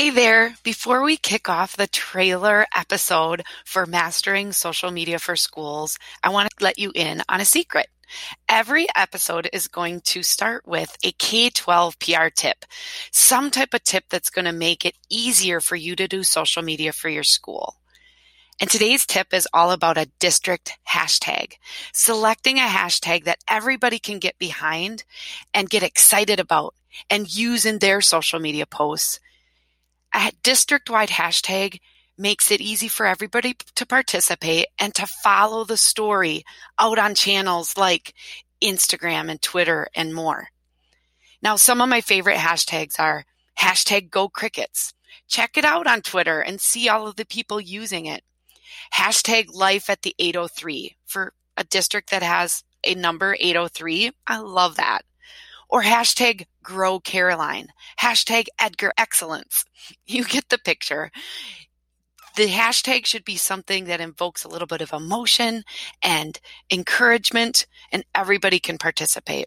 Hey there, before we kick off the trailer episode for Mastering Social Media for Schools, I want to let you in on a secret. Every episode is going to start with a K 12 PR tip, some type of tip that's going to make it easier for you to do social media for your school. And today's tip is all about a district hashtag, selecting a hashtag that everybody can get behind and get excited about and use in their social media posts a district-wide hashtag makes it easy for everybody to participate and to follow the story out on channels like Instagram and Twitter and more. Now, some of my favorite hashtags are hashtag go crickets. Check it out on Twitter and see all of the people using it. Hashtag life at the 803 for a district that has a number 803. I love that or hashtag grow Caroline, hashtag Edgar excellence. You get the picture. The hashtag should be something that invokes a little bit of emotion and encouragement and everybody can participate.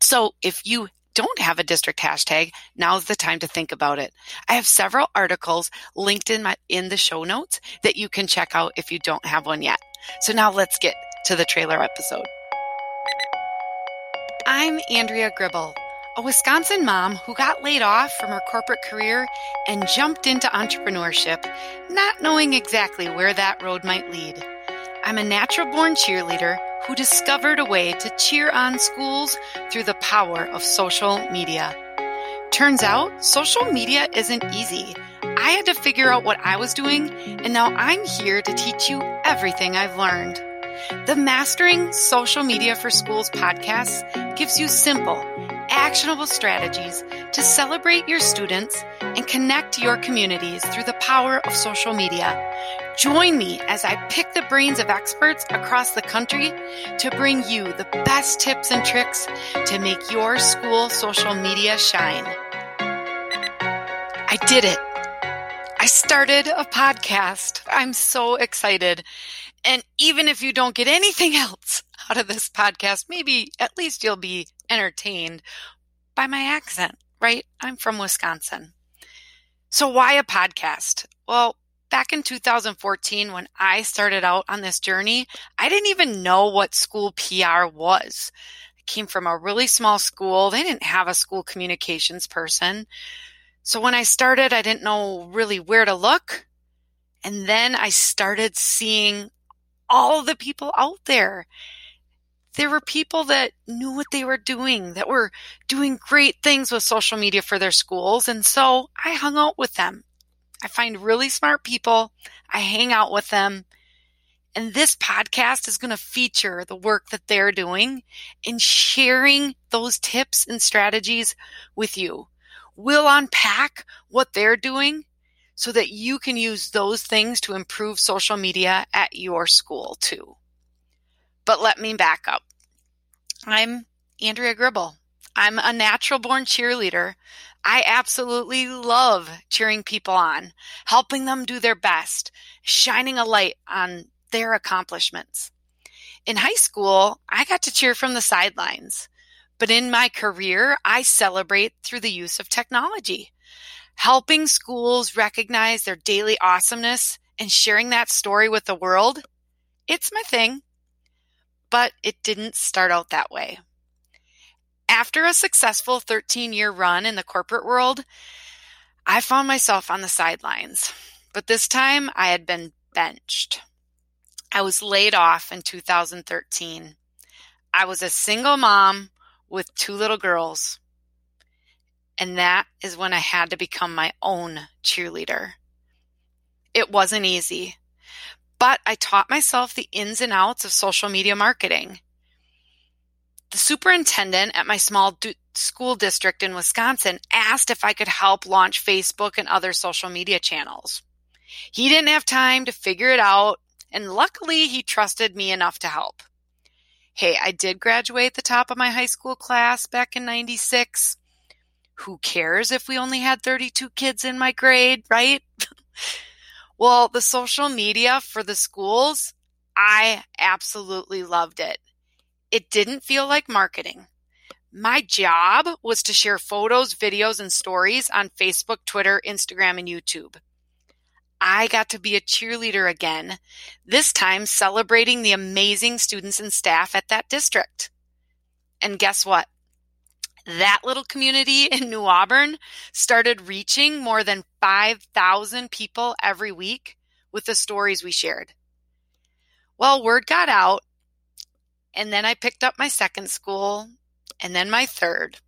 So if you don't have a district hashtag, now's the time to think about it. I have several articles linked in my in the show notes that you can check out if you don't have one yet. So now let's get to the trailer episode. I'm Andrea Gribble, a Wisconsin mom who got laid off from her corporate career and jumped into entrepreneurship, not knowing exactly where that road might lead. I'm a natural born cheerleader who discovered a way to cheer on schools through the power of social media. Turns out, social media isn't easy. I had to figure out what I was doing, and now I'm here to teach you everything I've learned. The Mastering Social Media for Schools podcast gives you simple, actionable strategies to celebrate your students and connect your communities through the power of social media. Join me as I pick the brains of experts across the country to bring you the best tips and tricks to make your school social media shine. I did it. I started a podcast. I'm so excited. And even if you don't get anything else out of this podcast, maybe at least you'll be entertained by my accent, right? I'm from Wisconsin. So why a podcast? Well, back in 2014, when I started out on this journey, I didn't even know what school PR was. I came from a really small school. They didn't have a school communications person. So when I started, I didn't know really where to look. And then I started seeing all the people out there. There were people that knew what they were doing, that were doing great things with social media for their schools. And so I hung out with them. I find really smart people. I hang out with them. And this podcast is going to feature the work that they're doing and sharing those tips and strategies with you. We'll unpack what they're doing so that you can use those things to improve social media at your school too. But let me back up. I'm Andrea Gribble. I'm a natural born cheerleader. I absolutely love cheering people on, helping them do their best, shining a light on their accomplishments. In high school, I got to cheer from the sidelines. But in my career, I celebrate through the use of technology helping schools recognize their daily awesomeness and sharing that story with the world, it's my thing. But it didn't start out that way. After a successful 13 year run in the corporate world, I found myself on the sidelines. But this time I had been benched. I was laid off in 2013. I was a single mom with two little girls. And that is when I had to become my own cheerleader. It wasn't easy, but I taught myself the ins and outs of social media marketing. The superintendent at my small school district in Wisconsin asked if I could help launch Facebook and other social media channels. He didn't have time to figure it out, and luckily he trusted me enough to help. Hey, I did graduate the top of my high school class back in 96, who cares if we only had 32 kids in my grade, right? well, the social media for the schools, I absolutely loved it. It didn't feel like marketing. My job was to share photos, videos, and stories on Facebook, Twitter, Instagram, and YouTube. I got to be a cheerleader again, this time celebrating the amazing students and staff at that district. And guess what? That little community in New Auburn started reaching more than 5,000 people every week with the stories we shared. Well, word got out, and then I picked up my second school, and then my third.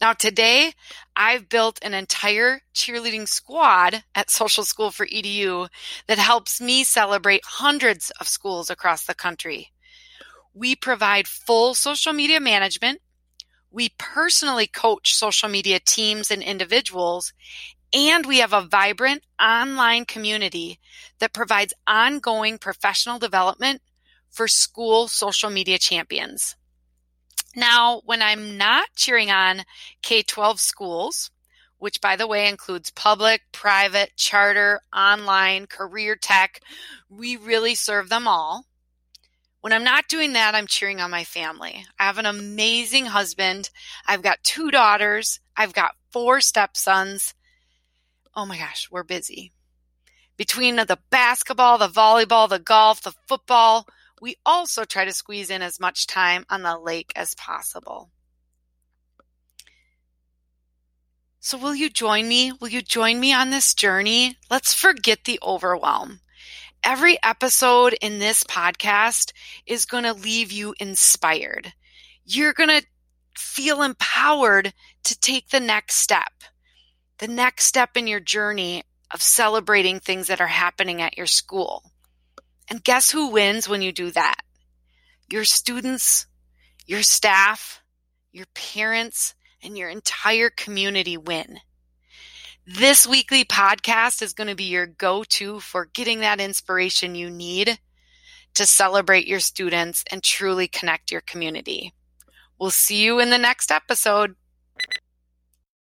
Now, today, I've built an entire cheerleading squad at Social School for EDU that helps me celebrate hundreds of schools across the country. We provide full social media management. We personally coach social media teams and individuals. And we have a vibrant online community that provides ongoing professional development for school social media champions. Now, when I'm not cheering on K 12 schools, which by the way includes public, private, charter, online, career tech, we really serve them all. When I'm not doing that, I'm cheering on my family. I have an amazing husband. I've got two daughters. I've got four stepsons. Oh my gosh, we're busy. Between the basketball, the volleyball, the golf, the football, we also try to squeeze in as much time on the lake as possible. So, will you join me? Will you join me on this journey? Let's forget the overwhelm. Every episode in this podcast is going to leave you inspired. You're going to feel empowered to take the next step, the next step in your journey of celebrating things that are happening at your school. And guess who wins when you do that? Your students, your staff, your parents, and your entire community win. This weekly podcast is going to be your go to for getting that inspiration you need to celebrate your students and truly connect your community. We'll see you in the next episode.